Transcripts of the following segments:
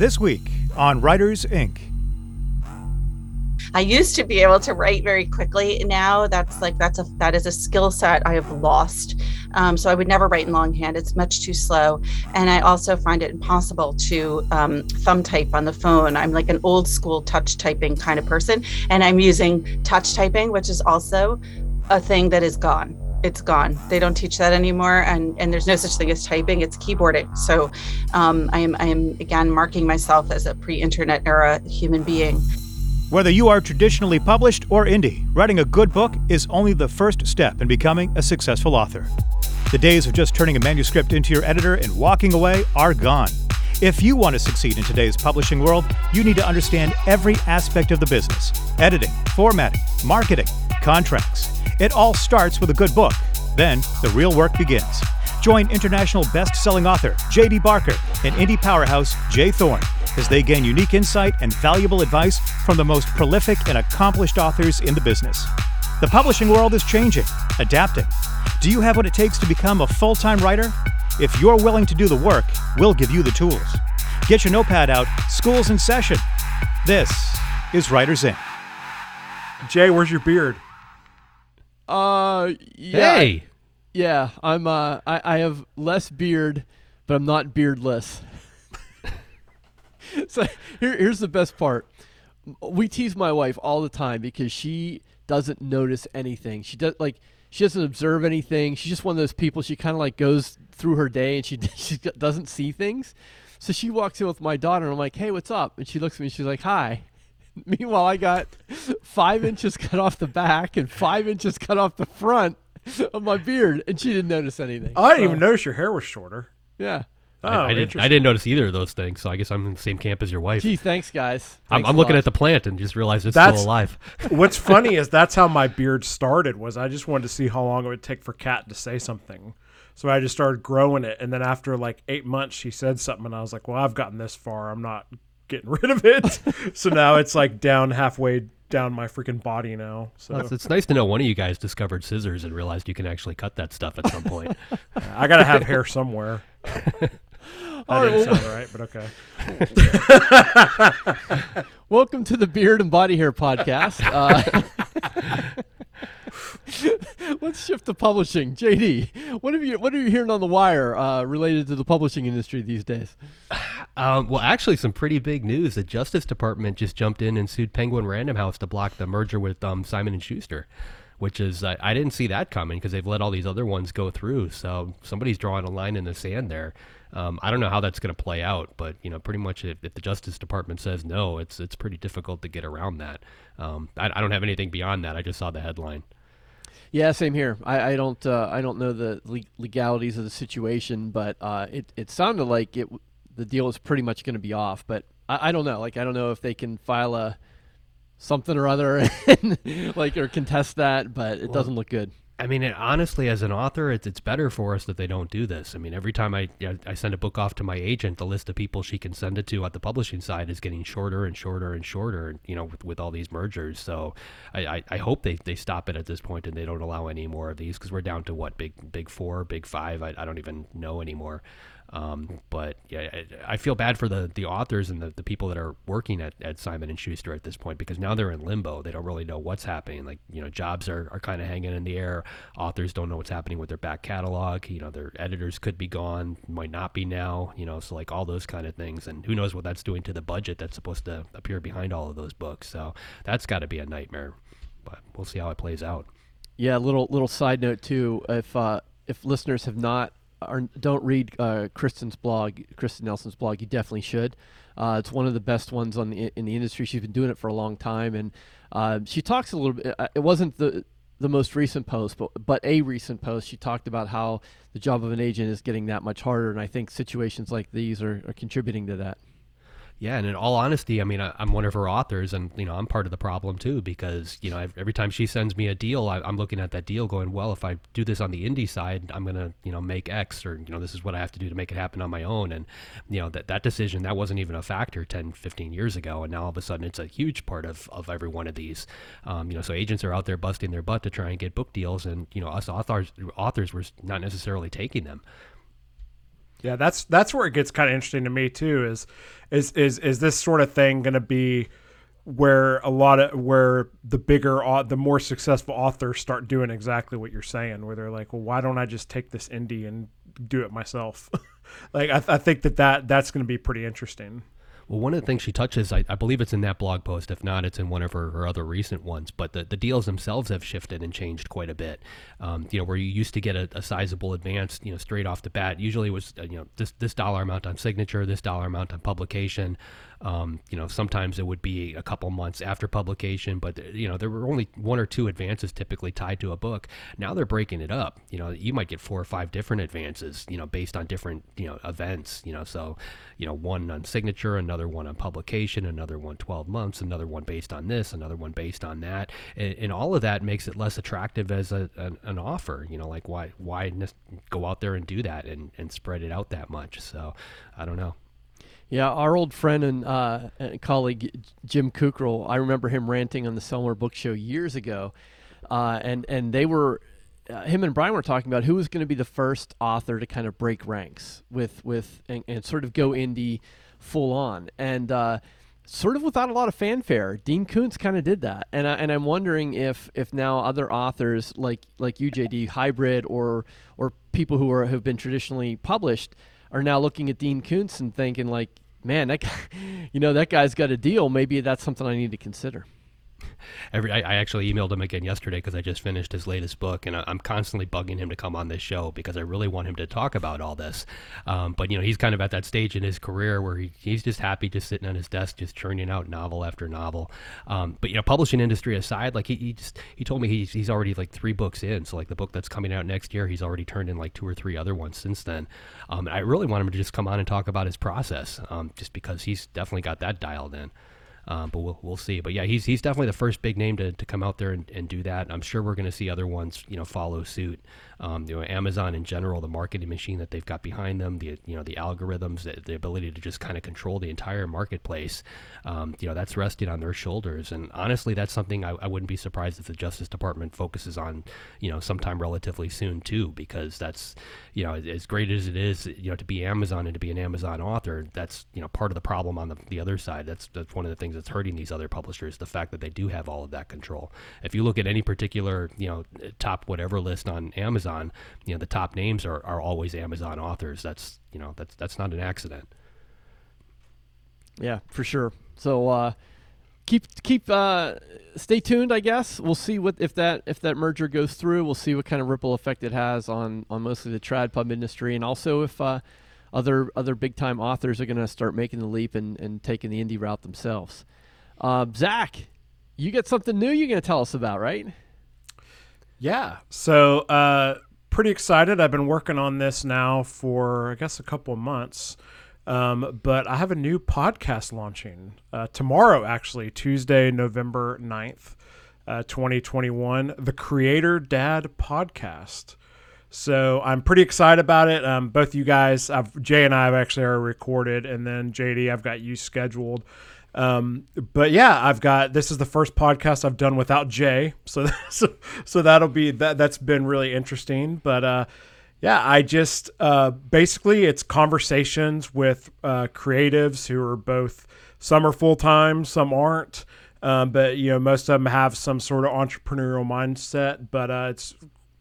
This week on Writers Inc. I used to be able to write very quickly. Now that's like that's a that is a skill set I have lost. Um, so I would never write in longhand. It's much too slow, and I also find it impossible to um, thumb type on the phone. I'm like an old school touch typing kind of person, and I'm using touch typing, which is also a thing that is gone it's gone. They don't teach that anymore, and and there's no such thing as typing. It's keyboarding. So, um, I am I am again marking myself as a pre-internet era human being. Whether you are traditionally published or indie, writing a good book is only the first step in becoming a successful author. The days of just turning a manuscript into your editor and walking away are gone. If you want to succeed in today's publishing world, you need to understand every aspect of the business editing, formatting, marketing, contracts. It all starts with a good book. Then the real work begins. Join international best selling author J.D. Barker and indie powerhouse J. Thorn as they gain unique insight and valuable advice from the most prolific and accomplished authors in the business. The publishing world is changing, adapting. Do you have what it takes to become a full time writer? If you're willing to do the work, we'll give you the tools. Get your notepad out, school's in session. This is Writers Inc. Jay, where's your beard? Uh, yeah, Hey, yeah. I'm uh, I, I have less beard, but I'm not beardless. so here, here's the best part. We tease my wife all the time because she doesn't notice anything. She does like she doesn't observe anything. She's just one of those people. She kind of like goes through her day and she she doesn't see things. So she walks in with my daughter and I'm like, "Hey, what's up?" And she looks at me. and She's like, "Hi." Meanwhile, I got five inches cut off the back and five inches cut off the front of my beard, and she didn't notice anything. I didn't So, even notice your hair was shorter. Yeah. Oh, I, I didn't. I didn't notice either of those things. So I guess I'm in the same camp as your wife. Gee, thanks, guys. I'm, I'm looking lot. at the plant and just realized it's That's- still alive. What's funny is that's how my beard started. Was I just wanted to see how long it would take for Kat to say something. So I just started growing it, and then after like eight months, she said something, and I was like, "Well, I've gotten this far. I'm not getting rid of it." so now it's like down halfway down my freaking body now. So Well, it's, it's nice to know one of you guys discovered scissors and realized you can actually cut that stuff at some point. I gotta have hair somewhere. That All right, didn't well- sound right, but okay. Welcome to the Beard and Body Hair podcast. Uh, let's shift to publishing. JD, what have you what are you hearing on the wire uh, related to the publishing industry these days? Um, well, actually, some pretty big news. The Justice Department just jumped in and sued Penguin Random House to block the merger with um, Simon and Schuster, which is I I didn't see that coming because they've let all these other ones go through. So somebody's drawing a line in the sand there. Um, I don't know how that's going to play out, but you know, pretty much if, if the Justice Department says no, it's it's pretty difficult to get around that. Um, I, I don't have anything beyond that. I just saw the headline. Yeah, same here. I, I don't uh, I don't know the legalities of the situation, but uh, it it sounded like it the deal is pretty much going to be off. But I, I don't know. Like I don't know if they can file a something or other, and, like or contest that. But it doesn't look good. I mean, it, honestly, as an author, it's, it's better for us that they don't do this. I mean, every time I, I send a book off to my agent, the list of people she can send it to at the publishing side is getting shorter and shorter and shorter. You know, with, with all these mergers. So, I, I, I hope they, they stop it at this point and they don't allow any more of these because we're down to what big big four, big five. I, I don't even know anymore. Um, but yeah, I, I feel bad for the, the authors and the, the people that are working at, at Simon and Schuster at this point because now they're in limbo. They don't really know what's happening. Like you know, jobs are, are kind of hanging in the air. Authors don't know what's happening with their back catalog. You know, their editors could be gone, might not be now. You know, so like all those kind of things, and who knows what that's doing to the budget that's supposed to appear behind all of those books. So that's got to be a nightmare. But we'll see how it plays out. Yeah, little little side note too. If uh, if listeners have not or don't read uh, Kristin's blog, Kristin Nelson's blog, you definitely should. Uh, it's one of the best ones on the in the industry. She's been doing it for a long time, and uh, she talks a little bit. uh, It wasn't the the most recent post, but but a recent post. She talked about how the job of an agent is getting that much harder, and I think situations like these are, are contributing to that. Yeah, and in all honesty, I mean, I, I'm one of her authors, and you know, I'm part of the problem too because you know, ev- every time she sends me a deal, I, I'm looking at that deal, going, well, if I do this on the indie side, I'm gonna, you know, make X, or you know, this is what I have to do to make it happen on my own, and you know, that that decision that wasn't even a factor 10, 15 years ago, and now all of a sudden it's a huge part of of every one of these. Um, you know, so agents are out there busting their butt to try and get book deals, and you know, us authors authors were not necessarily taking them. Yeah, that's that's where it gets kind of interesting to me too. Is is is is this sort of thing going to be where a lot of where the bigger the more successful authors start doing exactly what you're saying, where they're like, well, why don't I just take this indie and do it myself? like I, I think that that that's going to be pretty interesting. Well, one of the things she touches, I, I, believe it's in that blog post. If not, it's in one of her, her other recent ones. But the, the deals themselves have shifted and changed quite a bit. Um, you know, where you used to get a, a, sizable advance, you know, straight off the bat. Usually was, uh, you know, this this dollar amount on signature, this dollar amount on publication. Um, you know, sometimes it would be a couple months after publication, but you know, there were only one or two advances typically tied to a book. Now they're breaking it up. You know, you might get four or five different advances, you know, based on different, you know, events, you know, so, you know, one on signature, another one on publication, another one 12 months, another one based on this, another one based on that. And, and all of that makes it less attractive as a, an, an offer, you know, like why, why go out there and do that and, and spread it out that much. So I don't know. Yeah, our old friend and, uh, and colleague Jim Kukral, I remember him ranting on the Sell More Books Show years ago, uh, and and they were, uh, him and Bryan were talking about who was going to be the first author to kind of break ranks with with and, and sort of go indie full on, and uh, sort of without a lot of fanfare. Dean Koontz kind of did that, and I, and I'm wondering if if now other authors like like you JD hybrid or or people who are have been traditionally published are now looking at Dean Koontz and thinking like, man, that guy, you know, that guy's got a deal. Maybe that's something I need to consider every I, I, actually emailed him again yesterday because I just finished his latest book, and I, am constantly bugging him to come on this show because I really want him to talk about all this. Um, but you know, he's kind of at that stage in his career where he, he's just happy just sitting on his desk, just churning out novel after novel. Um, but you know, publishing industry aside, like he, he just he told me he's he's already like three books in. So like the book that's coming out next year, he's already turned in like two or three other ones since then. Um, I really want him to just come on and talk about his process, um, just because he's definitely got that dialed in. Um, but we'll, we'll see. But yeah, he's he's definitely the first big name to, to come out there and, and do that. I'm sure we're going to see other ones, you know, follow suit um, you know, Amazon in general, the marketing machine that they've got behind them, the you know the algorithms, the, the ability to just kind of control the entire marketplace, um, you know, that's resting on their shoulders. And honestly, that's something I, I, wouldn't be surprised if the Justice Department focuses on, you know, sometime relatively soon too, because that's you know as great as it is, you know, to be Amazon and to be an Amazon author, that's you know part of the problem on the, the other side. That's that's one of the things that's hurting these other publishers, the fact that they do have all of that control. If you look at any particular you know top whatever list on Amazon Amazon, you know, the top names are, are always Amazon authors. That's you know that's that's not an accident. Yeah, for sure. So uh, keep keep uh, stay tuned. I guess we'll see what if that if that merger goes through. We'll see what kind of ripple effect it has on on mostly the trad pub industry, and also if uh, other other big time authors are going to start making the leap and, and taking the indie route themselves. Uh, Zach, you got something new you're going to tell us about, right? Yeah. So, uh, pretty excited. I've been working on this now for, I guess, a couple of months. Um, but I have a new podcast launching uh, tomorrow, actually, Tuesday, November 9th, uh, 2021, the Creator Dad Podcast. So I'm pretty excited about it. Um, both you guys, I've, Jay and I have actually are recorded, and then JD, I've got you scheduled. Um, but yeah, I've got this is the first podcast I've done without Jay, so so, so that'll be that. That's been really interesting. But uh, yeah, I just uh, basically it's conversations with uh, creatives who are both some are full time, some aren't. Um, but you know, most of them have some sort of entrepreneurial mindset. But uh, it's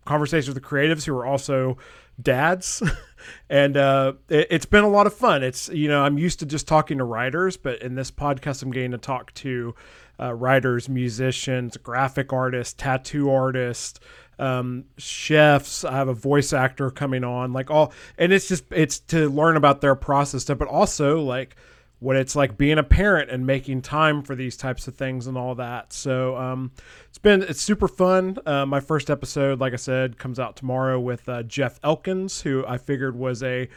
conversations with creatives who are also dads and uh, it, has been a lot of fun. It's you know i'm used to just talking to writers but in this podcast i'm getting to talk to uh, writers musicians graphic artists tattoo artists um, chefs. I have a voice actor coming on like all and it's just it's to learn about their process but also like what it's like being a parent and making time for these types of things and all that. So um, it's been it's super fun. Uh, my first episode, like I said, comes out tomorrow with uh, Jeff Elkins, who I figured was a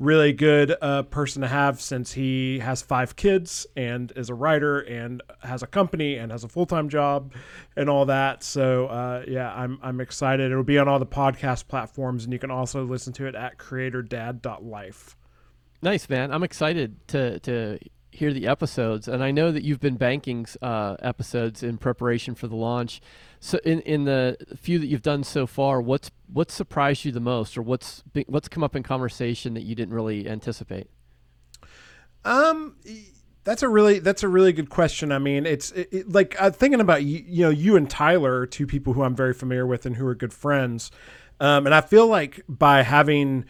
really good uh, person to have since he has five kids and is a writer and has a company and has a full time job and all that. So uh, yeah, I'm I'm excited. It'll be on all the podcast platforms, and you can also listen to it at creatordad.life. Nice man. I'm excited to to hear the episodes, and I know that you've been banking uh, episodes in preparation for the launch. So, in, in the few that you've done so far, what's what's surprised you the most, or what's what's come up in conversation that you didn't really anticipate? Um, that's a really that's a really good question. I mean, it's it, it, like uh, thinking about you, you know, you and Tyler, two people who I'm very familiar with and who are good friends. Um, and I feel like by having,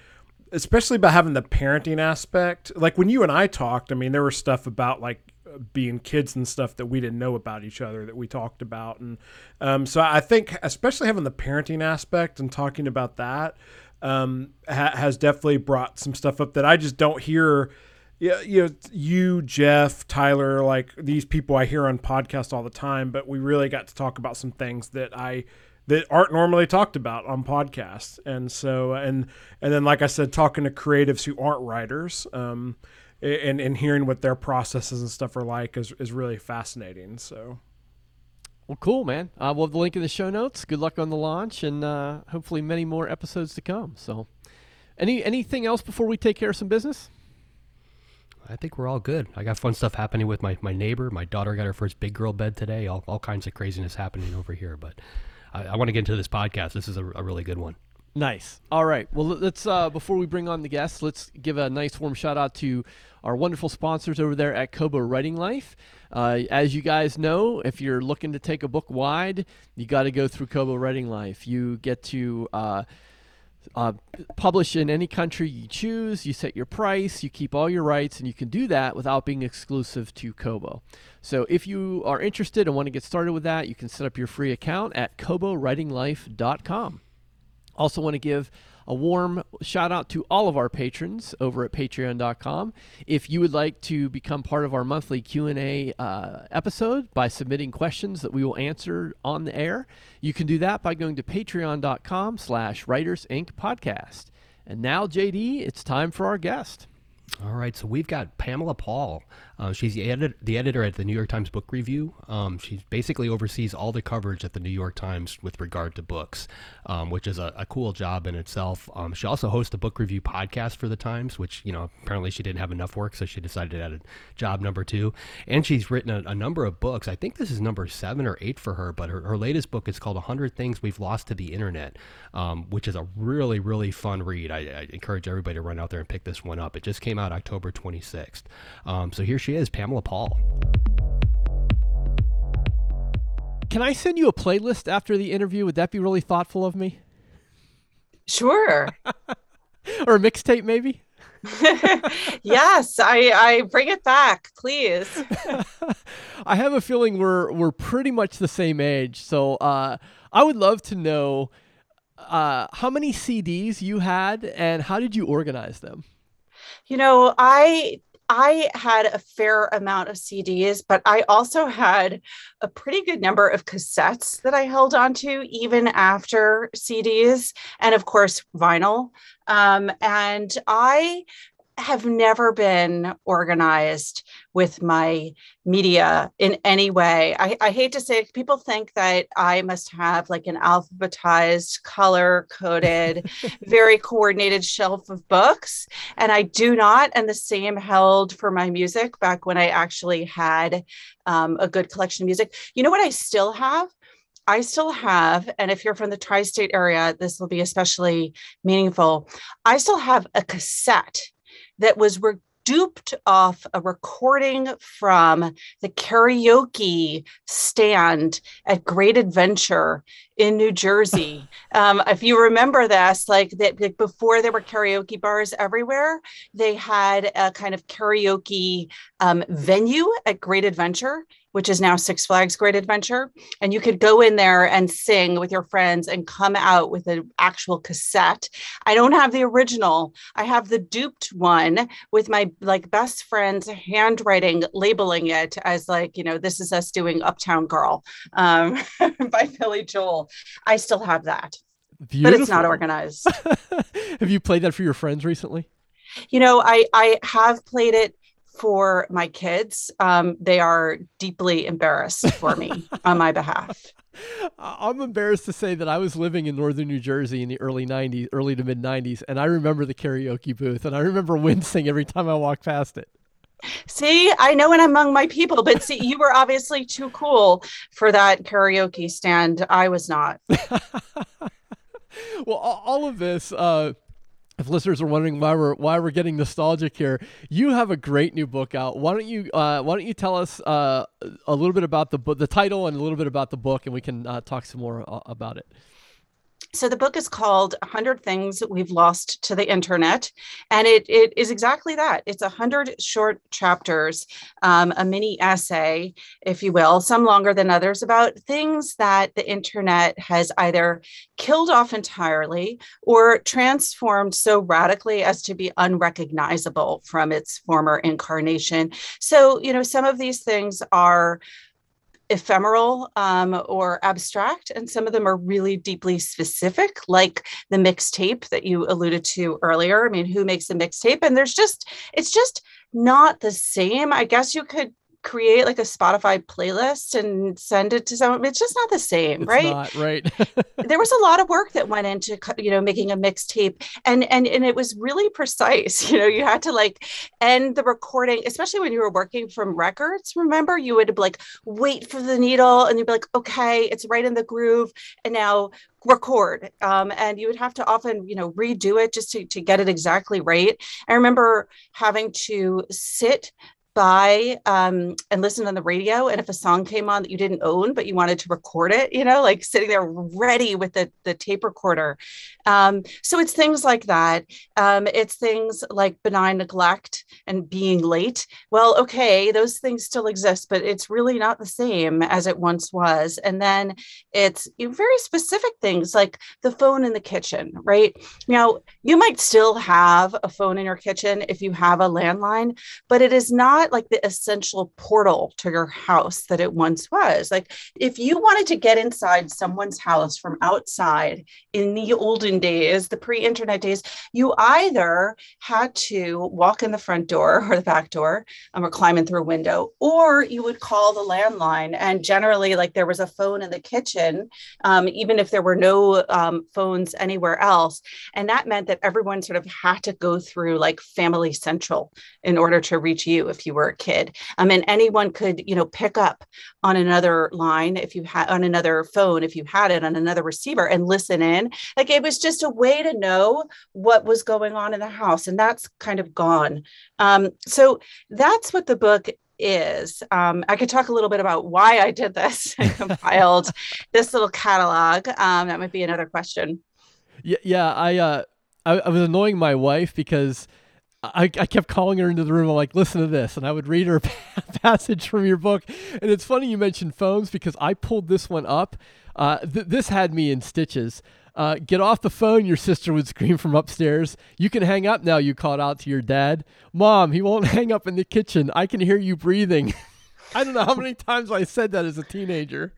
especially by having the parenting aspect, like when you and I talked, I mean, there was stuff about like being kids and stuff that we didn't know about each other that we talked about, and um, so I think especially having the parenting aspect and talking about that um, ha- has definitely brought some stuff up that I just don't hear. Yeah, you know, you, Jeff, Tyler, like these people I hear on podcasts all the time, but we really got to talk about some things that I that aren't normally talked about on podcasts. And so, and and then, like I said, talking to creatives who aren't writers, um, and and hearing what their processes and stuff are like is is really fascinating. So. Well, cool, man. Uh, we'll have the link in the show notes. Good luck on the launch, and uh, hopefully many more episodes to come. So, any anything else before we take care of some business? I think we're all good. I got fun stuff happening with my, my neighbor. My daughter got her first big girl bed today. All, all kinds of craziness happening over here. But I, I want to get into this podcast. This is a, a, really good one. Nice. All right. Well, let's uh, before we bring on the guests, let's give a nice warm shout out to our wonderful sponsors over there at Kobo Writing Life. Uh, as you guys know, if you're looking to take a book wide, you got to go through Kobo Writing Life. You get to uh, uh, publish in any country you choose. You set your price, you keep all your rights, and you can do that without being exclusive to Kobo. So if you are interested and want to get started with that, you can set up your free account at kobowritinglife.com. Also, want to give a warm shout out to all of our patrons over at patreon.com. If you would like to become part of our monthly Q&A uh, episode by submitting questions that we will answer on the air, you can do that by going to patreon.com slash writers inc podcast. And now, JD, it's time for our guest. All right, so we've got Pamela Paul. Uh, she's the, edit- the editor at the New York Times Book Review. Um, she basically oversees all the coverage at the New York Times with regard to books, um, which is a, a, cool job in itself. Um, she also hosts a book review podcast for the Times, which you know apparently she didn't have enough work, so she decided to add a job number two. And she's written a, a number of books. I think this is number seven or eight for her, but her, her latest book is called "100 Things We've Lost to the Internet," um, which is a really really fun read. I, I, encourage everybody to run out there and pick this one up. It just came out October 26th. Um, so here she is, Pamela Paul. Can I send you a playlist after the interview? Would that be really thoughtful of me? Sure. or a mixtape, maybe? yes, I, I bring it back, please. I have a feeling we're we're pretty much the same age, so uh, I would love to know uh, how many CDs you had and how did you organize them. You know, I I had a fair amount of CDs, but I also had a pretty good number of cassettes that I held onto even after CDs, and of course, vinyl. Um, and I have never been organized with my media in any way. I, I, hate to say it, people think that I must have like an alphabetized, color coded, very coordinated shelf of books. And I do not. And the same held for my music back when I actually had um, a good collection of music. You know what I still have? I still have, and if you're from the tri state area, this will be especially meaningful. I still have a cassette that was re- duped off a recording from the karaoke stand at Great Adventure in New Jersey. Um, if you remember this, like that like before there were karaoke bars everywhere, they had a kind of karaoke um, venue at Great Adventure which is now Six Flags Great Adventure. And you could go in there and sing with your friends and come out with an actual cassette. I don't have the original. I have the duped one with my like best friend's handwriting labeling it as like, you know, this is us doing Uptown Girl um, by Billy Joel. I still have that. Beautiful. But it's not organized. have you played that for your friends recently? You know, I I have played it for my kids, um, they are deeply embarrassed for me on my behalf. I'm embarrassed to say that I was living in northern New Jersey in the early 90s, early to mid 90s, and I remember the karaoke booth, and I remember wincing every time I walked past it. See, I know I'm among my people, but see, you were obviously too cool for that karaoke stand. I was not. well, all of this, uh, if listeners are wondering why we're why we're getting nostalgic here, you have a great new book out. Why don't you uh, Why don't you tell us uh, a little bit about the the title, and a little bit about the book, and we can uh, talk some more uh, about it. So the book is called 100 Things We've Lost to the Internet. And it, it is exactly that. It's 100 short chapters, um, a mini essay, if you will, some longer than others, about things that the internet has either killed off entirely or transformed so radically as to be unrecognizable from its former incarnation. So, you know, some of these things are ephemeral um, or abstract, and some of them are really deeply specific, like the mixtape that you alluded to earlier. I mean, who makes a mixtape? And there's just, it's just not the same. I guess you could create like a Spotify playlist and send it to someone. It's just not the same, it's right? Not, right. there was a lot of work that went into you know making a mixtape, and and and it was really precise. You know, you had to like end the recording, especially when you were working from records. Remember, you would like wait for the needle, and you'd be like, okay, it's right in the groove, and now record um, and you would have to often you know redo it just to, to get it exactly right i remember having to sit by um, and listen on the radio. And if a song came on that you didn't own, but you wanted to record it, you know, like sitting there ready with the, the tape recorder. Um, so it's things like that. Um, it's things like benign neglect and being late. Well, okay, those things still exist, but it's really not the same as it once was. And then it's very specific things like the phone in the kitchen, right? Now, you might still have a phone in your kitchen if you have a landline, but it is not not like the essential portal to your house that it once was. Like if you wanted to get inside someone's house from outside in the olden days, the pre-internet days, you either had to walk in the front door or the back door um, or climb in through a window, or you would call the landline. And generally, like there was a phone in the kitchen, um, even if there were no um, phones anywhere else. And that meant that everyone sort of had to go through like Family Central in order to reach you if you were a kid. I mean, anyone could, you know, pick up on another line if you had on another phone, if you had it on another receiver and listen in. Like it was just a way to know what was going on in the house. And that's kind of gone. Um, so that's what the book is. Um, I could talk a little bit about why I did this and compiled this little catalog. Um, that might be another question. Yeah, yeah. I, uh, I, I was annoying my wife because I, I kept calling her into the room. I'm like, listen to this. And I would read her a passage from your book. And it's funny you mentioned phones because I pulled this one up. Uh, th- this had me in stitches. Uh, get off the phone, your sister would scream from upstairs. You can hang up now, you called out to your dad. Mom, he won't hang up in the kitchen. I can hear you breathing. I don't know how many times I said that as a teenager.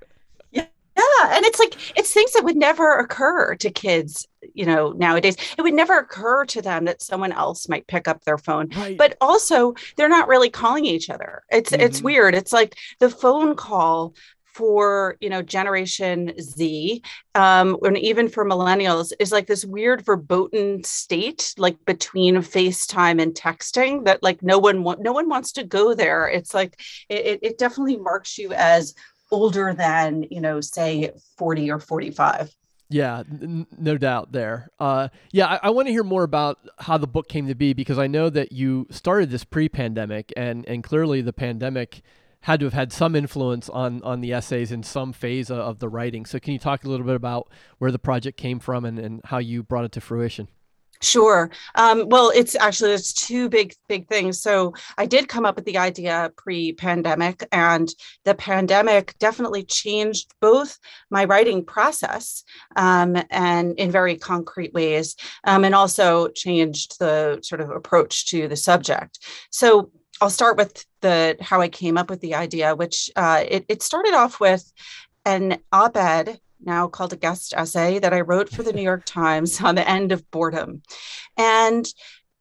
Yeah, and it's like it's things that would never occur to kids, you know, nowadays. It would never occur to them that someone else might pick up their phone. Right. But also, they're not really calling each other. It's mm-hmm. it's weird. It's like the phone call for you know generation z um and even for millennials is like this weird verboten state like between facetime and texting that like no one wa- no one wants to go there it's like it, it definitely marks you as older than you know say 40 or 45 yeah n- no doubt there. Uh, yeah i, I want to hear more about how the book came to be because i know that you started this pre-pandemic and and clearly the pandemic had to have had some influence on on the essays in some phase of, the writing. So can you talk a little bit about where the project came from and, and how you brought it to fruition Sure. Um, well, it's actually it's two big big things. So I did come up with the idea pre-pandemic, and the pandemic definitely changed both my writing process um, and in very concrete ways, um, and also changed the sort of approach to the subject. So I'll start with the how I came up with the idea, which uh, it, it started off with an op-ed now called a guest essay that I wrote for the New York Times on the end of boredom. And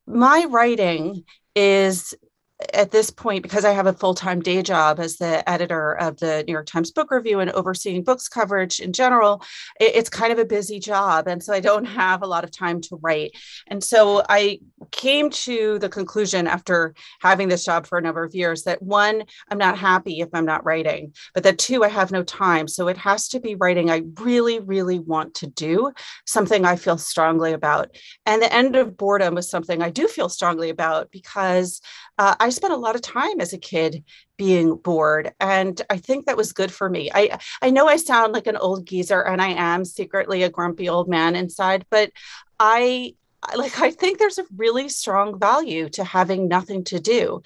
my writing is at this point, because I have a full time day job as the editor of the New York Times Book Review and overseeing books coverage in general, it, it's kind of a busy job. And so I don't have a lot of time to write. And so I came to the conclusion after having this job for a number of years that one, I'm not happy if I'm not writing, but that two, I have no time. So it has to be writing I really, really want to do, something I feel strongly about. And the end of boredom was something I do feel strongly about because uh, I spent a lot of time as a kid being bored and i think that was good for me. I i know i sound like an old geezer and i am secretly a grumpy old man inside but i like i think there's a really strong value to having nothing to do.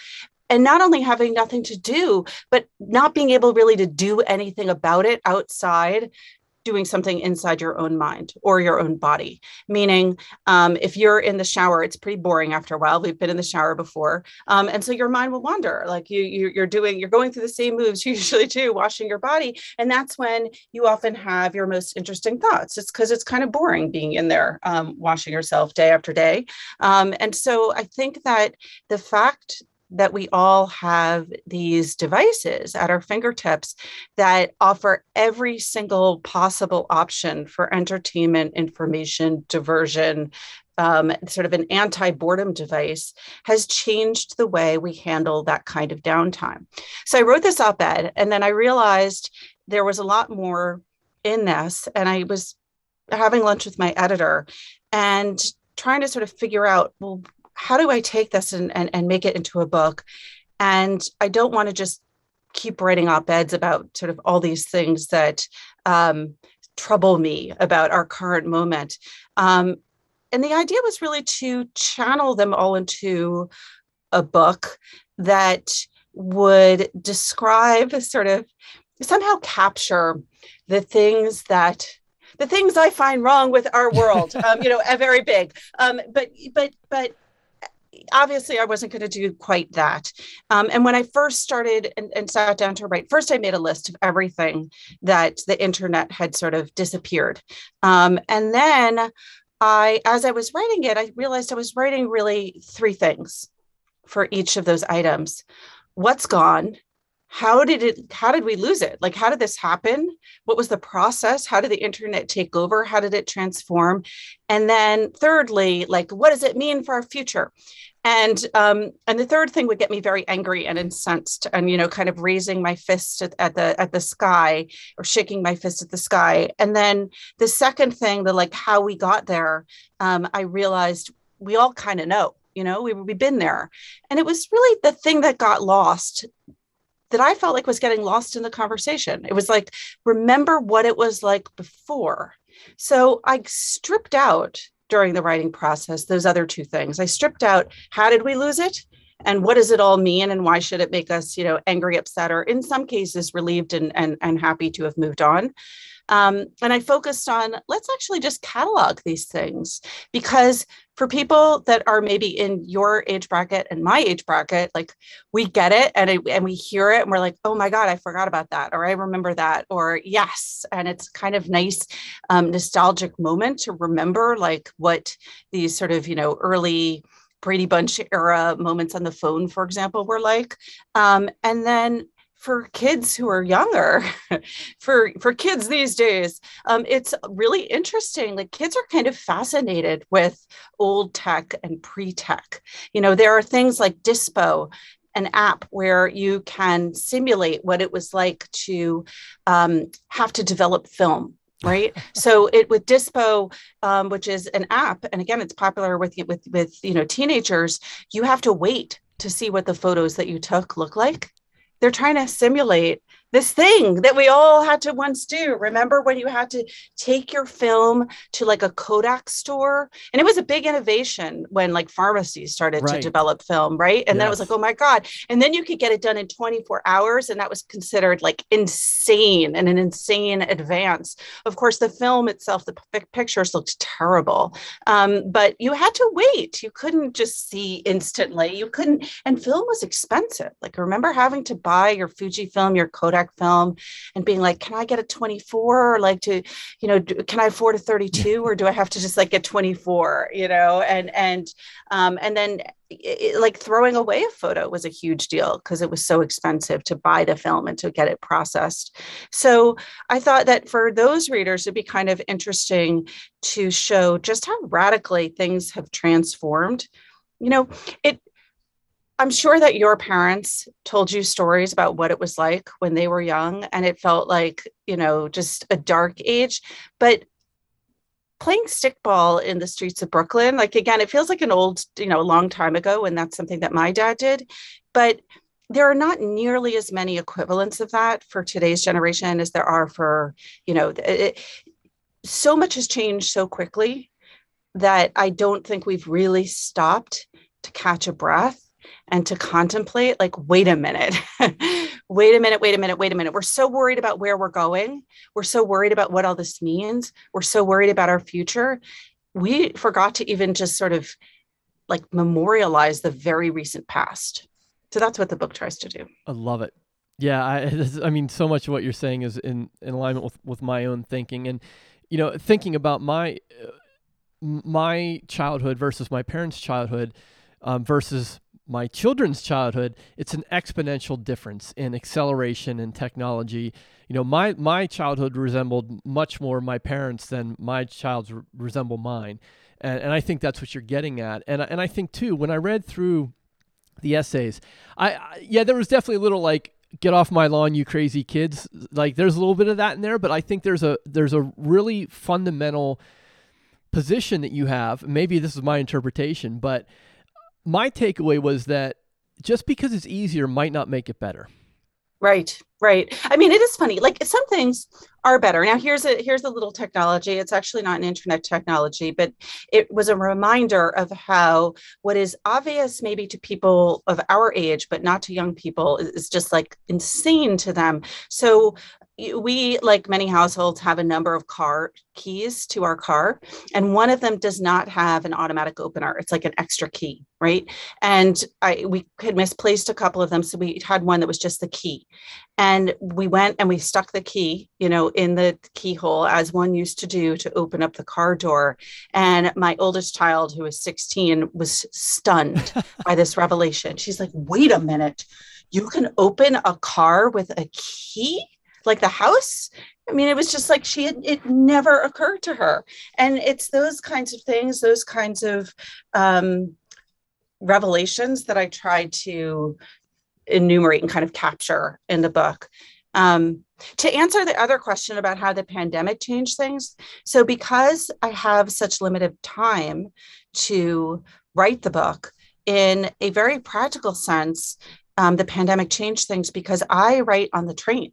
And not only having nothing to do but not being able really to do anything about it outside doing something inside your own mind or your own body. Meaning, um, if you're in the shower, it's pretty boring after a while. We've been in the shower before, um, and so your mind will wander. Like you, you, you're doing, you're going through the same moves usually do, washing your body, and that's when you often have your most interesting thoughts. It's because it's kind of boring being in there, um, washing yourself day after day. Um, and so I think that the fact that we all have these devices at our fingertips that offer every single possible option for entertainment, information, diversion, um, sort of an anti boredom device has changed the way we handle that kind of downtime. So I wrote this op ed and then I realized there was a lot more in this. And I was having lunch with my editor and trying to sort of figure out well how do I take this and, and, and make it into a book? And I don't want to just keep writing op eds about sort of all these things that um, trouble me about our current moment. Um, and the idea was really to channel them all into a book that would describe sort of somehow capture the things that the things I find wrong with our world, um, you know, very big. Um, but but but obviously I wasn't going to do quite that. Um, and when I first started and, and, sat down to write, first I made a list of everything that the internet had sort of disappeared. Um, and then I, as I was writing it, I realized I was writing really three things for each of those items. What's gone? How did it how did we lose it? Like how did this happen? What was the process? How did the internet take over? How did it transform? And then thirdly like what does it mean for our future? And um, and the third thing would get me very angry and incensed and you know kind of raising my fist at, at the at the sky or shaking my fist at the sky. And then the second thing the like how we got there um, i realized we all kind of know you know we, we've been there. And it was really the thing that got lost that I felt like was getting lost in the conversation. It was like, remember what it was like before. So I stripped out during the writing process those other two things. I stripped out how did we lose it? And what does it all mean? And why should it make us, you know, angry, upset, or in some cases relieved and, and, and happy to have moved on? Um, and I focused on let's actually just catalog these things because for people that are maybe in your age bracket and my age bracket, like we get it and, it, and we hear it and we're like, oh my God, I forgot about that, or I remember that, or yes. And it's kind of nice, um, nostalgic moment to remember like what these sort of, you know, early Brady Bunch era moments on the phone, for example, were like. Um, and then for kids who are younger for for kids these days. Um, it's really interesting like kids are kind of fascinated with old tech and pre-tech. You know there are things like dispo an app where you can simulate what it was like to um, have to develop film right? So it with dispo um, which is an app and again it's popular with with with you know teenagers you have to wait to see what the photos that you took look like they're trying to simulate this thing that we all had to once do. Remember when you had to take your film to like a Kodak store? And it was a big innovation when like pharmacies started right. to develop film, right? And yes. then it was like, oh my God. And then you could get it done in 24 hours. And that was considered like insane and an insane advance. Of course, the film itself, the p- pictures looked terrible. Um, but you had to wait. You couldn't just see instantly. You couldn't, and film was expensive. Like, remember having to buy your Fujifilm, your Kodak film, and being like, can I get a 24? Or like to, you know, do, can I afford a 32 or do I have to just like get 24, you know? And, and, um, and then it, like throwing away a photo was a huge deal because it was so expensive to buy the film and to get it processed. So I thought that for those readers, it'd be kind of interesting to show just how radically things have transformed. You know, it I'm sure that your parents told you stories about what it was like when they were young and it felt like, you know, just a dark age. But playing stickball in the streets of Brooklyn, like again, it feels like an old, you know, a long time ago, and that's something that my dad did. But there are not nearly as many equivalents of that for today's generation as there are for, you know, it, so much has changed so quickly that I don't think we've really stopped to catch a breath and to contemplate like wait a minute wait a minute wait a minute wait a minute. We're so worried about where we're going. We're so worried about what all this means. We're so worried about our future. We forgot to even just sort of like memorialize the very recent past. So that's what the book tries to do. I love it. Yeah i i mean so much of what you're saying is in in alignment with with my own thinking. And you know thinking about my uh, my childhood versus my parents childhood um, versus my children's childhood, it's an exponential difference in acceleration and technology. You know, my my childhood resembled much more my parents than my child's re- resemble mine, and and I think that's what you're getting at. And and I think too when I read through the essays, I, I yeah, there was definitely a little like get off my lawn you crazy kids like there's a little bit of that in there but i think there's a there's a really fundamental position that you have maybe this is my interpretation but my takeaway was that just because it's easier might not make it better. Right, right. I mean, it is funny. Like some things are better. Now, here's a here's a little technology. It's actually not an internet technology, but it was a reminder of how what is obvious maybe to people of our age, but not to young people, is just like insane to them. So we like many households have a number of car keys to our car and one of them does not have an automatic opener it's like an extra key right? And i we had misplaced a couple of them so we had one that was just the key. And we went and we stuck the key you know in the keyhole as one used to do to open up the car door. And my oldest child who is 16 was stunned by this revelation. She's like wait a minute. You can open a car with a key like the house i mean it was just like she had it never occurred to her and it's those kinds of things those kinds of um, revelations that i try to enumerate and kind of capture in the book um, to answer the other question about how the pandemic changed things so because i have such limited time to write the book in a very practical sense um, the pandemic changed things because I write on the train.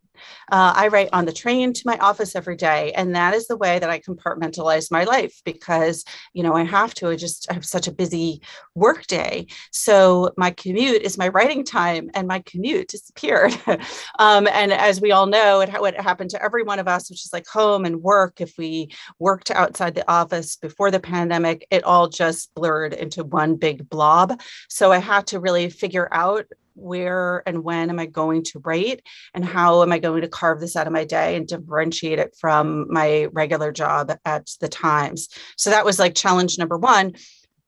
Uh, I write on the train to my office every day, and that is the way that I compartmentalize my life because you know I have to. I just I have such a busy work day, so my commute is my writing time, and my commute disappeared. um, and as we all know, it what happened to every one of us, which is like home and work. If we worked outside the office before the pandemic, it all just blurred into one big blob. So I had to really figure out where and when am I going to write and how am I going to carve this out of my day and differentiate it from my regular job at the Times. So that was like challenge number one.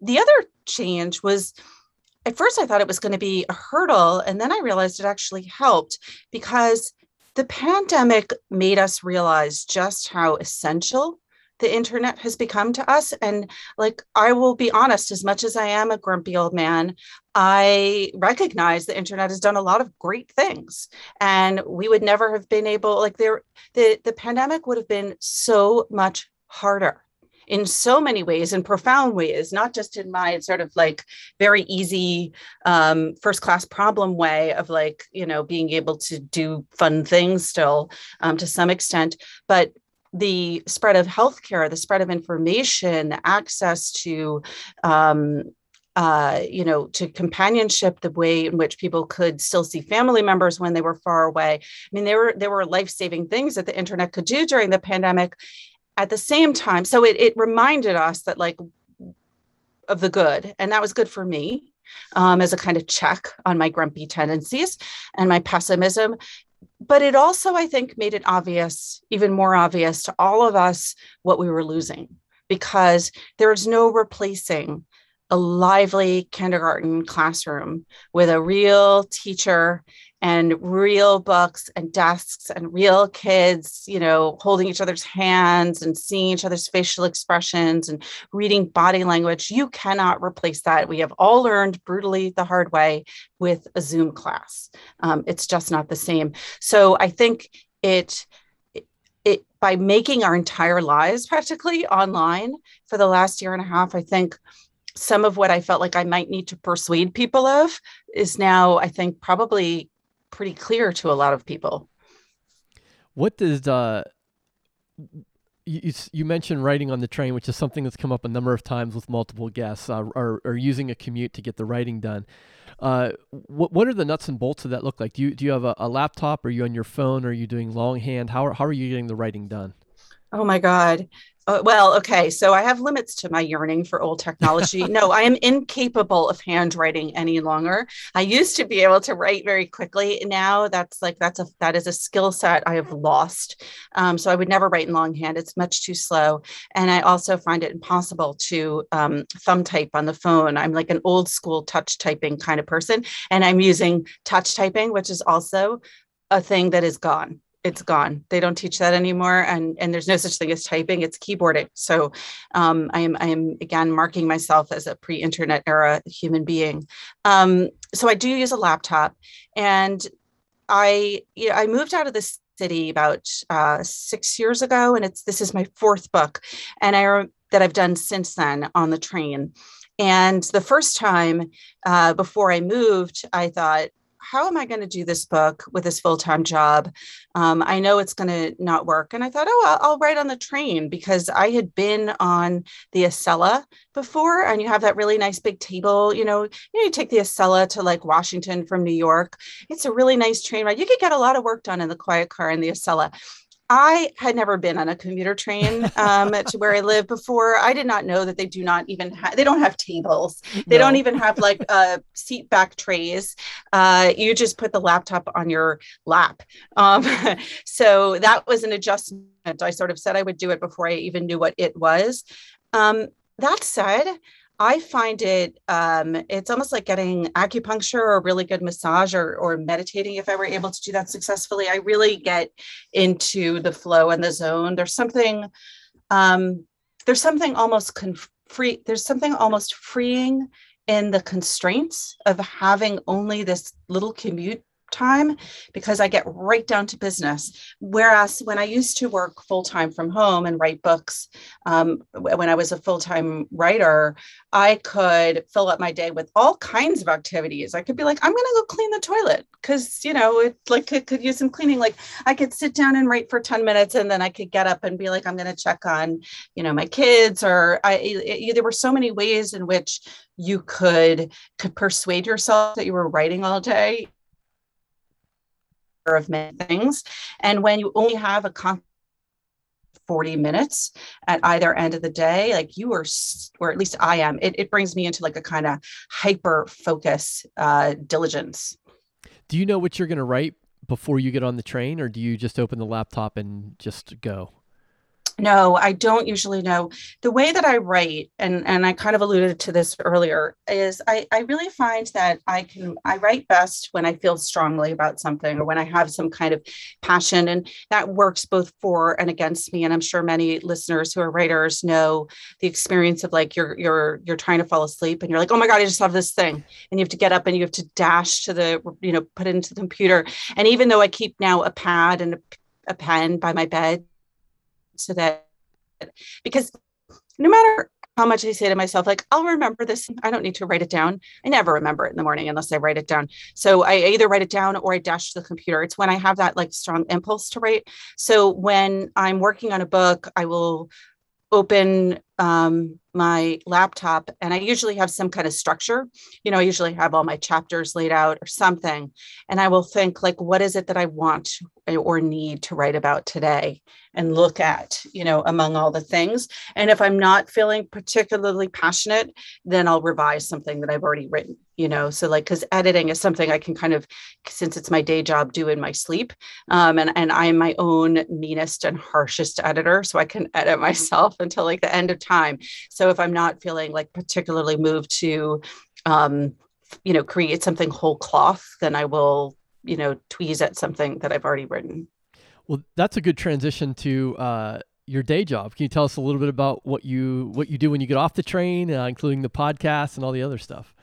The other change was at first I thought it was going to be a hurdle. And then I realized it actually helped because the pandemic made us realize just how essential the internet has become to us. And like, I will be honest, as much as I am a grumpy old man, I recognize the internet has done a lot of great things. And we would never have been able, like, there, the, the pandemic would have been so much harder in so many ways in profound ways not just in my sort of like very easy um, first class problem way of like you know being able to do fun things still um, to some extent but the spread of healthcare, the spread of information, access to um, uh, you know, to companionship, the way in which people could still see family members when they were far away. I mean, there were there were life saving things that the internet could do during the pandemic. At the same time, so it it reminded us that like of the good, and that was good for me um, as a kind of check on my grumpy tendencies and my pessimism. But it also, I think, made it obvious, even more obvious to all of us, what we were losing because there is no replacing a lively kindergarten classroom with a real teacher and real books and desks and real kids, you know, holding each other's hands and seeing each other's facial expressions and reading body language. You cannot replace that. We have all learned brutally the hard way with a Zoom class. Um, it's just not the same. So I think it, it by making our entire lives practically online for the last year and a half, I think some of what I felt like I might need to persuade people of is now, I think, probably pretty clear to a lot of people. What does uh, you, you mentioned writing on the train, which is something that's come up a number of times with multiple guests, uh, or, or using a commute to get the writing done. Uh, what what are the nuts and bolts of that look like? Do you do you have a, a laptop? Are you on your phone? Are you doing longhand? How how are you getting the writing done? Oh my God. Uh, well, okay. So I have limits to my yearning for old technology. no, I am incapable of handwriting any longer. I used to be able to write very quickly. Now that's like that's a that is a skill set I have lost. Um, so I would never write in longhand. It's much too slow, and I also find it impossible to um, thumb type on the phone. I'm like an old school touch typing kind of person, and I'm using touch typing, which is also a thing that is gone it's gone. They don't teach that anymore, and and there's no such thing as typing. It's keyboarding. So, um, I am I am again marking myself as a pre-internet era human being. Um, so I do use a laptop, and I you know, I moved out of the city about uh, six years ago, and it's this is my fourth book, and I that I've done since then on the train. And the first time uh, before I moved, I thought, how am I going to do this book with this full time job? Um, I know it's going to not work. And I thought, oh, I'll, I'll, write on the train because I had been on the Acela before, and you have that really nice big table. You know, you, know, you take the Acela to like Washington from New York. It's a really nice train ride. You could get a lot of work done in the quiet car in the Acela. I had never been on a commuter train um, to where I live before. I did not know that they do not even have, they don't have tables. They no. don't even have like uh, seat back trays. Uh, you just put the laptop on your lap. Um, so that was an adjustment. I sort of said I would do it before I even knew what it was. Um, that said, I find it um, it's almost like getting acupuncture or really good massage or, or meditating if I were able to do that successfully. I really get into the flow and the zone. There's something um, there's something almost conf- free there's something almost freeing in the constraints of having only this little commute time because I get right down to business. Whereas when I used to work full time from home and write books, um, when I was a full time writer, I could fill up my day with all kinds of activities. I could be like, I'm going to go clean the toilet because, you know, it like it could use some cleaning. Like I could sit down and write for 10 minutes and then I could get up and be like, I'm going to check on, you know, my kids or I, it, there were so many ways in which you could could persuade yourself that you were writing all day of many things. And when you only have a con- 40 minutes at either end of the day, like you are, or at least I am, it, it brings me into like a kind of hyper focus uh, diligence. Do you know what you're going to write before you get on the train, or do you just open the laptop and just go? No, I don't usually know. The way that I write, and, and I kind of alluded to this earlier, is I, I really find that I can I write best when I feel strongly about something or when I have some kind of passion. And that works both for and against me. And I'm sure many listeners who are writers know the experience of like you're you're you're trying to fall asleep and you're like, oh my God, I just have this thing. And you have to get up and you have to dash to the, you know, put it into the computer. And even though I keep now a pad and a, a pen by my bed so that because no matter how much I say to myself, like, I'll remember this. I don't need to write it down. I never remember it in the morning unless I write it down. So I either write it down or I dash to the computer. It's when I have that like strong impulse to write. So when I'm working on a book, I will open um, my laptop and I usually have some kind of structure. You know, I usually have all my chapters laid out or something. And I will think, like, what is it that I want or need to write about today and look at, you know, among all the things. And if I'm not feeling particularly passionate, then I'll revise something that I've already written. You know so like because editing is something i can kind of since it's my day job do in my sleep um, and and i'm my own meanest and harshest editor so i can edit myself until like the end of time so if i'm not feeling like particularly moved to um, you know create something whole cloth then i will you know tweeze at something that i've already written well that's a good transition to uh your day job. Can you tell us a little bit about what you what you do when you get off the train, uh, including the podcast and all the other stuff?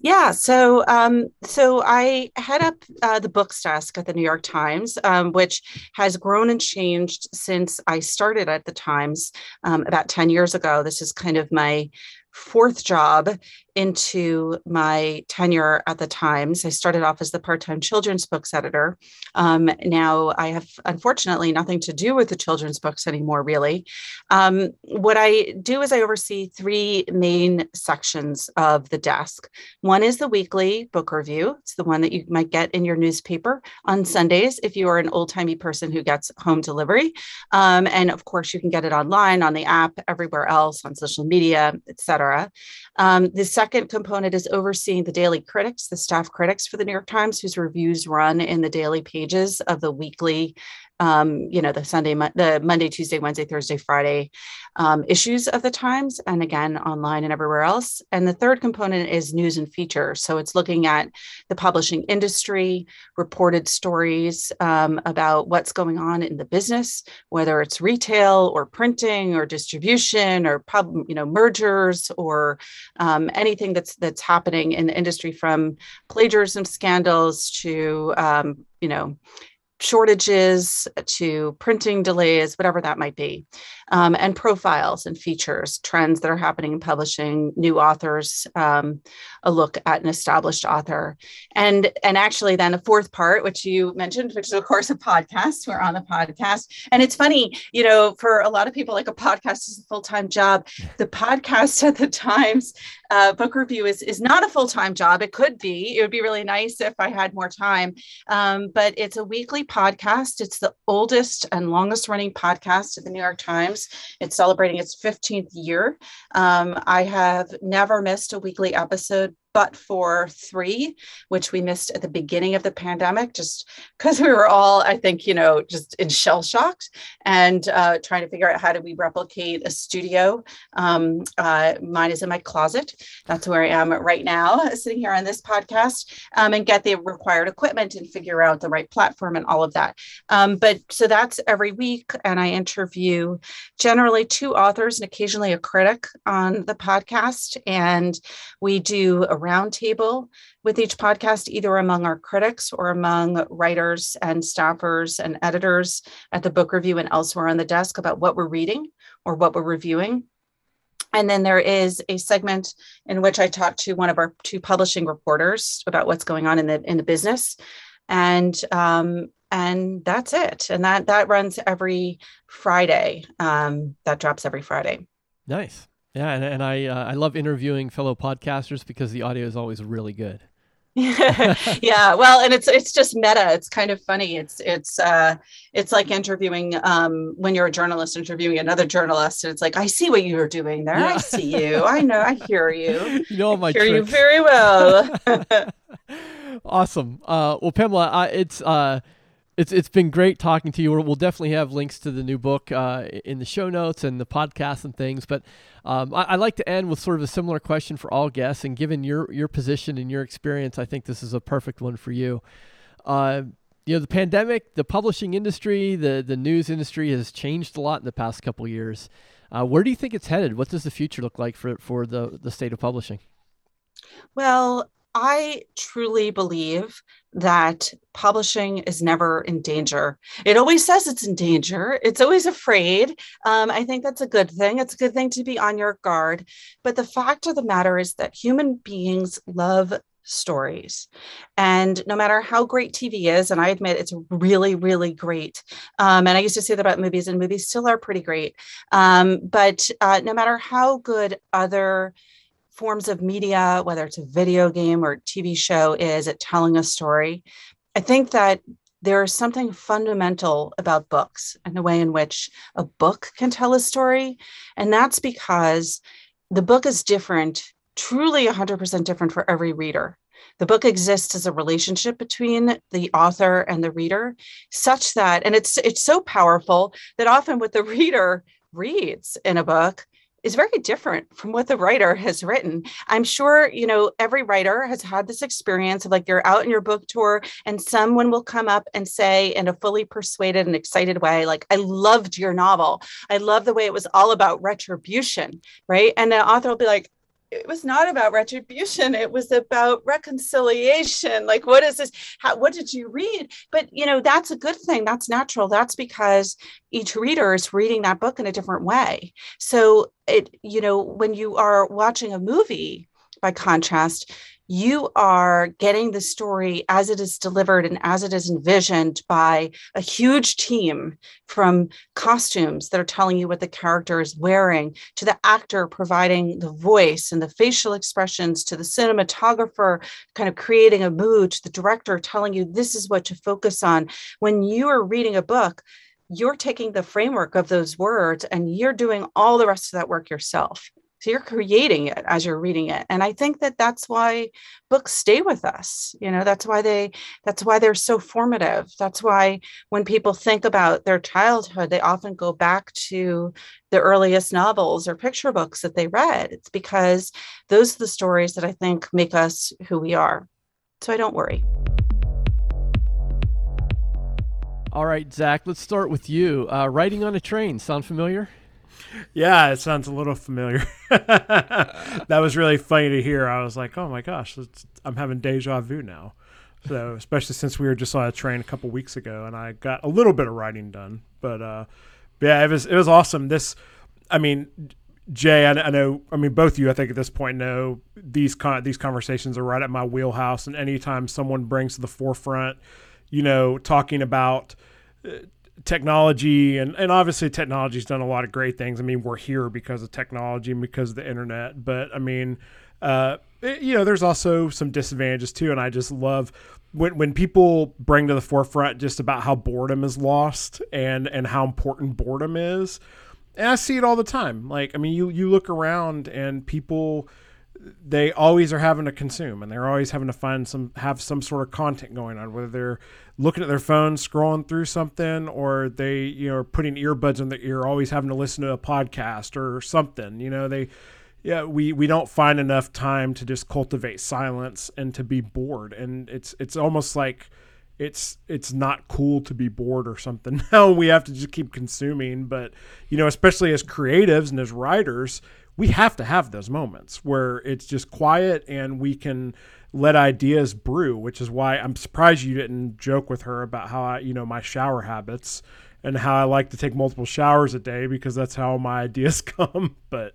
Yeah, so um, so I head up uh, the books desk at the New York Times, um, which has grown and changed since I started at the Times um, about ten years ago. This is kind of my fourth job into my tenure at the Times. I started off as the part time children's books editor. Um, now I have, unfortunately, nothing to do with the children's books anymore, really. Um, what I do is I oversee three main sections of the desk. One is the weekly book review, it's the one that you might get in your newspaper on Sundays if you are an old timey person who gets home delivery. Um, and of course, you can get it online on the app, everywhere else, on social media, etc. Um, the second component is overseeing the daily critics, the staff critics for the New York Times, whose reviews run in the daily pages of the weekly um, you know, the Sunday, the Monday, Tuesday, Wednesday, Thursday, Friday um, issues of the Times, and again, online and everywhere else. And the third component is news and features. So it's looking at the publishing industry, reported stories um, about what's going on in the business, whether it's retail or printing or distribution or pub, you know, mergers or um, anything that's that's happening in the industry from plagiarism scandals to um, you know shortages to printing delays, whatever that might be, um, and profiles and features, trends that are happening in publishing, new authors, um, a look at an established author, and and actually then a fourth part, which you mentioned, which is of course a podcast. We're on the podcast, and it's funny, you know, for a lot of people, like a podcast is a full time job. The podcast at the Times uh, book review is is not a full time job. It could be. It would be really nice if I had more time, um, but it's a weekly podcast. It's the oldest and longest running podcast at the New York Times. It's celebrating its 15th year. Um, I have never missed a weekly episode but for three, which we missed at the beginning of the pandemic, just because we were all, I think, you know, just in shell shocked and uh, trying to figure out how do we replicate a studio. Um, uh, mine is in my closet. That's where I am right now, sitting here on this podcast, um, and get the required equipment and figure out the right platform and all of that. Um, but so that's every week, and I interview generally two authors and occasionally a critic on the podcast, and we do a roundtable with each podcast, either among our critics or among writers and staffers and editors at the book review and elsewhere on the desk about what we're reading or what we're reviewing. And then there is a segment in which I talk to one of our two publishing reporters about what's going on in the in the business, and um, and that's it. And that that runs every Friday. Um, that drops every Friday. Nice. Yeah, and, and I uh, I love interviewing fellow podcasters because the audio is always really good. yeah, well, and it's it's just meta. It's kind of funny. It's it's uh it's like interviewing um when you're a journalist interviewing another journalist. And it's like I see what you're doing there. Yeah. I see you. I know. I hear you. You know my I hear tricks. you very well. awesome. Uh, well, Pamela, I, it's uh it's it's been great talking to you. We'll definitely have links to the new book uh, in the show notes and the podcast and things. But um, I, I, like to end with sort of a similar question for all guests. And given your your position and your experience, I think this is a perfect one for you. Uh, you know, the pandemic, the publishing industry, the the news industry has changed a lot in the past couple years. Uh, where do you think it's headed? What does the future look like for for the the state of publishing? Well, I truly believe that publishing is never in danger. It always says it's in danger, it's always afraid. Um, I think that's a good thing. It's a good thing to be on your guard. But the fact of the matter is that human beings love stories. And no matter how great TV is, and I admit it's really, really great. Um, and I used to say that about movies, and movies still are pretty great. Um, but uh, no matter how good other forms of media, whether it's a video game or TV show, is at telling a story. I think that there is something fundamental about books and the way in which a book can tell a story. And that's because the book is different truly 100% different for every reader. The book exists as a relationship between the author and the reader, such that, and it's it's so powerful that often what the reader reads in a book is very different from what the writer has written. I'm sure, you know, every writer has had this experience of like you're out in your book tour and someone will come up and say in a fully persuaded and excited way, like, I loved your novel. I love the way it was all about retribution, right? And the author will be like, it was not about retribution it was about reconciliation. Like what is this how, what did you read? But you know that's a good thing that's natural that's because each reader is reading that book in a different way. So it you know when you are watching a movie by contrast you are getting the story as it is delivered and as it is envisioned by a huge team from costumes that are telling you what the character is wearing to the actor providing the voice and the facial expressions to the cinematographer kind of creating a mood to the director telling you this is what to focus on. When you are reading a book you're taking the framework of those words and you're doing all the rest of that work yourself so you're creating it as you're reading it and i think that that's why books stay with us you know that's why they that's why they're so formative. That's why when people think about their childhood they often go back to the earliest novels or picture books that they read. It's because those are the stories that i think make us who we are. So i don't worry. All right zach let's start with you. Uh, writing on a train sound familiar yeah, it sounds a little familiar. that was really funny to hear. I was like, oh my gosh, I'm having deja vu now. So, especially since we were just on a train a couple weeks ago and I got a little bit of writing done. But, uh, yeah, it was, it was awesome. This, I mean, Jay, I, I, know. I mean, both of you, I think, at this point, know these con- these conversations are right at my wheelhouse. And anytime someone brings to the forefront, you know, talking about uh, technology and, and obviously technology's done a lot of great things. I mean, we're here because of technology and because of the internet, but I mean, uh, it, you know, there's also some disadvantages too. And I just love when, when people bring to the forefront just about how boredom is lost and, and how important boredom is. And I see it all the time. Like, I mean, you, you look around and people, they always are having to consume and they're always having to find some have some sort of content going on whether they're looking at their phone scrolling through something or they you know are putting earbuds in their ear always having to listen to a podcast or something you know they yeah we we don't find enough time to just cultivate silence and to be bored. And it's it's almost like it's it's not cool to be bored or something. Now we have to just keep consuming but you know especially as creatives and as writers we have to have those moments where it's just quiet and we can let ideas brew, which is why I'm surprised you didn't joke with her about how I, you know, my shower habits and how I like to take multiple showers a day because that's how my ideas come. But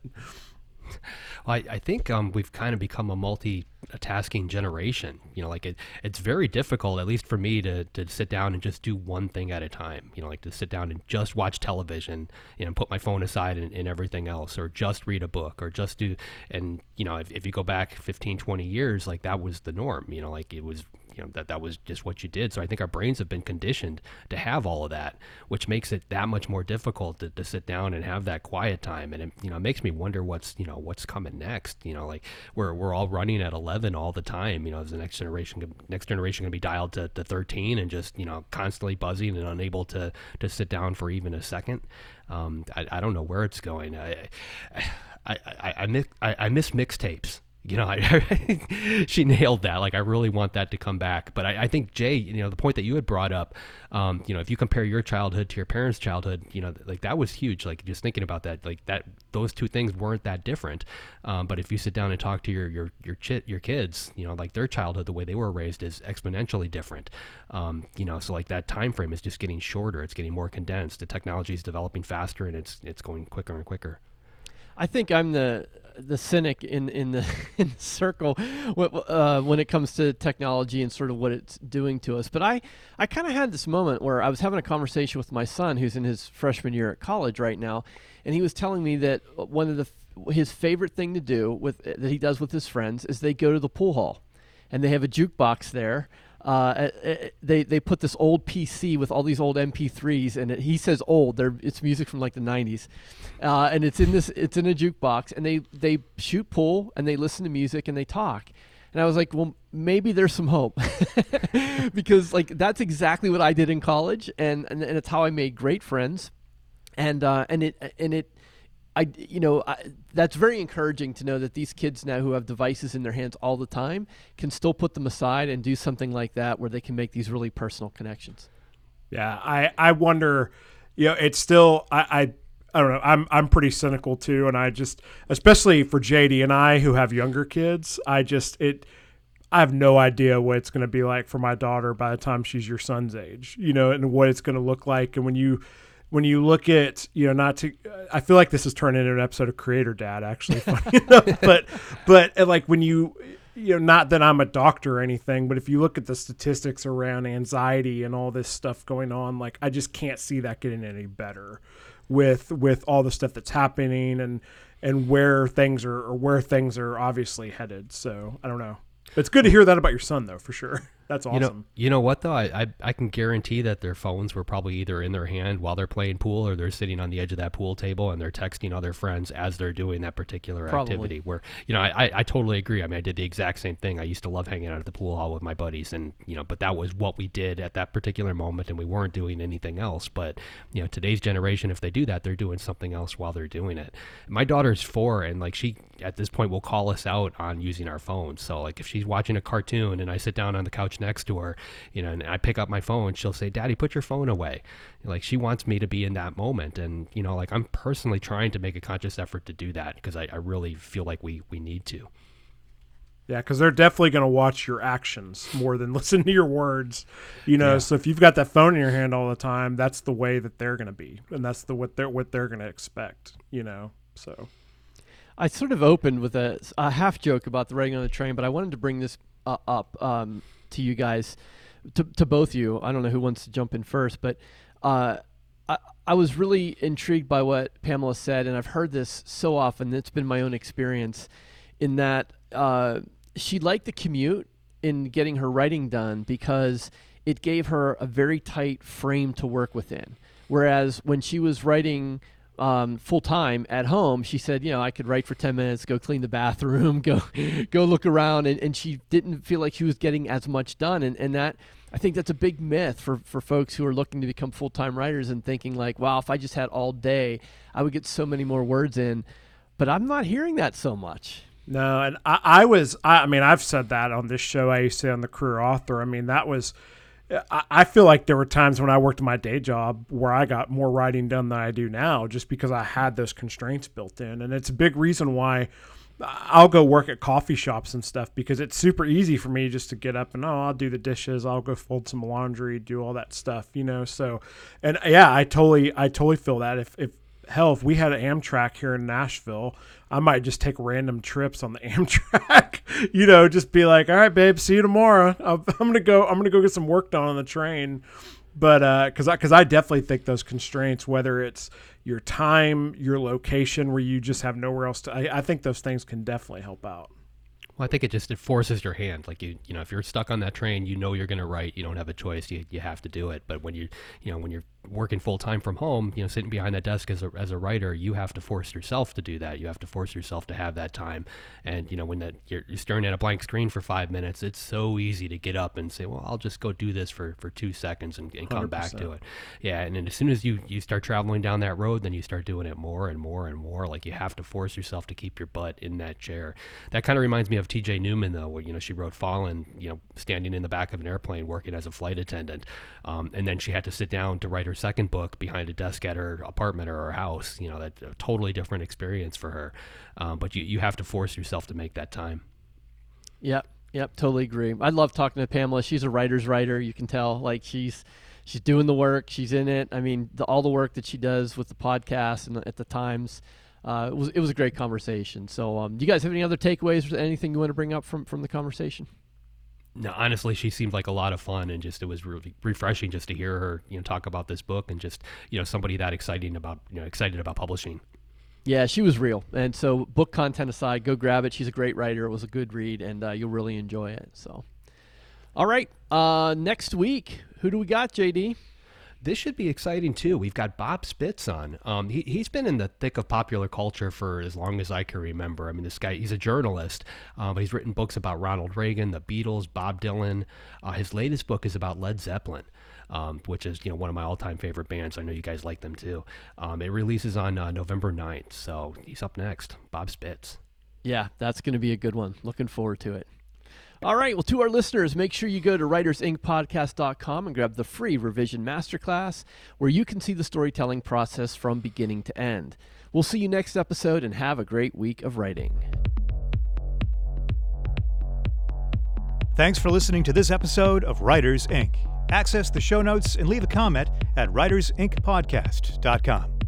I, I think um, we've kind of become a multi-tasking generation. You know, like it, it's very difficult, at least for me, to, to sit down and just do one thing at a time. You know, like to sit down and just watch television, you know, put my phone aside and, and everything else, or just read a book, or just do. And you know, if, if you go back 15, 20 years, like that was the norm. You know, like it was you know that that was just what you did. So I think our brains have been conditioned to have all of that, which makes it that much more difficult to, to sit down and have that quiet time. And it, you know, it makes me wonder what's you know what's coming next. You know, like we're we're all running at 11 all the time. You know, is the next generation next generation going to be dialed to, to 13 and just you know constantly buzzing and unable to to sit down for even a second? Um, I, I don't know where it's going. I I, I, I, miss, I, I miss mixtapes you know, I, she nailed that. Like, I really want that to come back. But I, I, think Jay, you know, the point that you had brought up, um, you know, if you compare your childhood to your parents' childhood, you know, like that was huge. Like just thinking about that, like that, those two things weren't that different. Um, but if you sit down and talk to your your your chit your kids, you know, like their childhood, the way they were raised is exponentially different. Um, you know, so like that time frame is just getting shorter. It's getting more condensed. The technology is developing faster, and it's it's going quicker and quicker. I think I'm the the cynic in in the, in the circle uh, when it comes to technology and sort of what it's doing to us. But I I kind of had this moment where I was having a conversation with my son, who's in his freshman year at college right now, and he was telling me that one of the his favorite thing to do with that he does with his friends is they go to the pool hall, and they have a jukebox there uh, they they put this old PC with all these old MP3s, and it, he says old. They're, it's music from like the '90s, uh, and it's in this it's in a jukebox, and they they shoot pool and they listen to music and they talk. And I was like, well, maybe there's some hope because like that's exactly what I did in college, and and, and it's how I made great friends, and uh, and it and it I, you know, I, that's very encouraging to know that these kids now who have devices in their hands all the time can still put them aside and do something like that where they can make these really personal connections. Yeah, I, I wonder, you know, it's still, I, I, I don't know. I'm, I'm pretty cynical too. And I just, especially for JD and I who have younger kids, I just, it, I have no idea what it's going to be like for my daughter by the time she's your son's age, you know, and what it's going to look like. And when you, when you look at you know not to i feel like this is turned into an episode of creator dad actually funny enough, but but like when you you know not that i'm a doctor or anything but if you look at the statistics around anxiety and all this stuff going on like i just can't see that getting any better with with all the stuff that's happening and and where things are or where things are obviously headed. So i don't know. It's good to hear that about your son though for sure That's awesome. You know, you know what though? I, I, I can guarantee that their phones were probably either in their hand while they're playing pool, or they're sitting on the edge of that pool table and they're texting other friends as they're doing that particular probably. activity. Where you know, I, I totally agree. I mean, I did the exact same thing. I used to love hanging out at the pool hall with my buddies, and you know, but that was what we did at that particular moment, and we weren't doing anything else. But you know, today's generation, if they do that, they're doing something else while they're doing it. My daughter's four, and like she at this point will call us out on using our phones. So like if she's watching a cartoon and I sit down on the couch next to her you know, and I pick up my phone, she'll say, "Daddy, put your phone away." Like she wants me to be in that moment, and you know, like I'm personally trying to make a conscious effort to do that because I, I really feel like we we need to. Yeah, because they're definitely going to watch your actions more than listen to your words. You know, yeah. so if you've got that phone in your hand all the time, that's the way that they're going to be, and that's the what they're what they're going to expect. You know, so. I sort of opened with a, a half joke about the writing on the train, but I wanted to bring this uh, up um, to you guys to, to both you. I don't know who wants to jump in first, but uh, I, I was really intrigued by what Pamela said, and I've heard this so often. It's been my own experience in that uh, she liked the commute in getting her writing done because it gave her a very tight frame to work within. Whereas when she was writing um, full time at home, she said, you know, I could write for 10 minutes, go clean the bathroom, go, go look around. And, and she didn't feel like she was getting as much done. And, and that, I think that's a big myth for, for folks who are looking to become full time writers and thinking like, wow, if I just had all day, I would get so many more words in. But I'm not hearing that so much. No, and I, I was, I, I mean, I've said that on this show. I used to on the career author. I mean, that was, I feel like there were times when I worked my day job where I got more writing done than I do now just because I had those constraints built in. And it's a big reason why I'll go work at coffee shops and stuff because it's super easy for me just to get up and, oh, I'll do the dishes, I'll go fold some laundry, do all that stuff, you know? So, and yeah, I totally, I totally feel that if, if, hell, if we had an Amtrak here in Nashville, I might just take random trips on the Amtrak. you know, just be like, all right, babe, see you tomorrow. I'm gonna go. I'm gonna go get some work done on the train. But uh, because I because I definitely think those constraints, whether it's your time, your location, where you just have nowhere else to, I, I think those things can definitely help out. Well, I think it just it forces your hand. Like you, you know, if you're stuck on that train, you know you're going to write. You don't have a choice. You, you have to do it. But when you, you know, when you're working full time from home, you know, sitting behind that desk as a, as a writer, you have to force yourself to do that. You have to force yourself to have that time. And you know, when that you're, you're staring at a blank screen for five minutes, it's so easy to get up and say, "Well, I'll just go do this for, for two seconds and, and come 100%. back to it." Yeah, and then as soon as you you start traveling down that road, then you start doing it more and more and more. Like you have to force yourself to keep your butt in that chair. That kind of reminds me of T.J. Newman, though, where you know she wrote Falling, you know, standing in the back of an airplane working as a flight attendant, um, and then she had to sit down to write her second book behind a desk at her apartment or her house. You know, that's a totally different experience for her. Um, but you, you have to force yourself to make that time. Yep. Yep. Totally agree. I love talking to Pamela. She's a writer's writer. You can tell like she's, she's doing the work. She's in it. I mean, the, all the work that she does with the podcast and at the times, uh, it was, it was a great conversation. So, um, do you guys have any other takeaways or anything you want to bring up from, from the conversation? No, honestly, she seemed like a lot of fun, and just it was really refreshing just to hear her, you know, talk about this book and just you know somebody that exciting about you know excited about publishing. Yeah, she was real, and so book content aside, go grab it. She's a great writer. It was a good read, and uh, you'll really enjoy it. So, All right. Uh, next week, who do we got, JD? This should be exciting too. We've got Bob Spitz on. Um, he, he's been in the thick of popular culture for as long as I can remember. I mean, this guy, he's a journalist, uh, but he's written books about Ronald Reagan, the Beatles, Bob Dylan. Uh, his latest book is about Led Zeppelin. Um, which is you know one of my all-time favorite bands. I know you guys like them too. Um, it releases on uh, November 9th, so he's up next. Bob Spitz. Yeah, that's going to be a good one. Looking forward to it. All right. Well, to our listeners, make sure you go to writersincpodcast.com and grab the free revision masterclass where you can see the storytelling process from beginning to end. We'll see you next episode and have a great week of writing. Thanks for listening to this episode of Writers Inc. Access the show notes and leave a comment at writersincpodcast.com.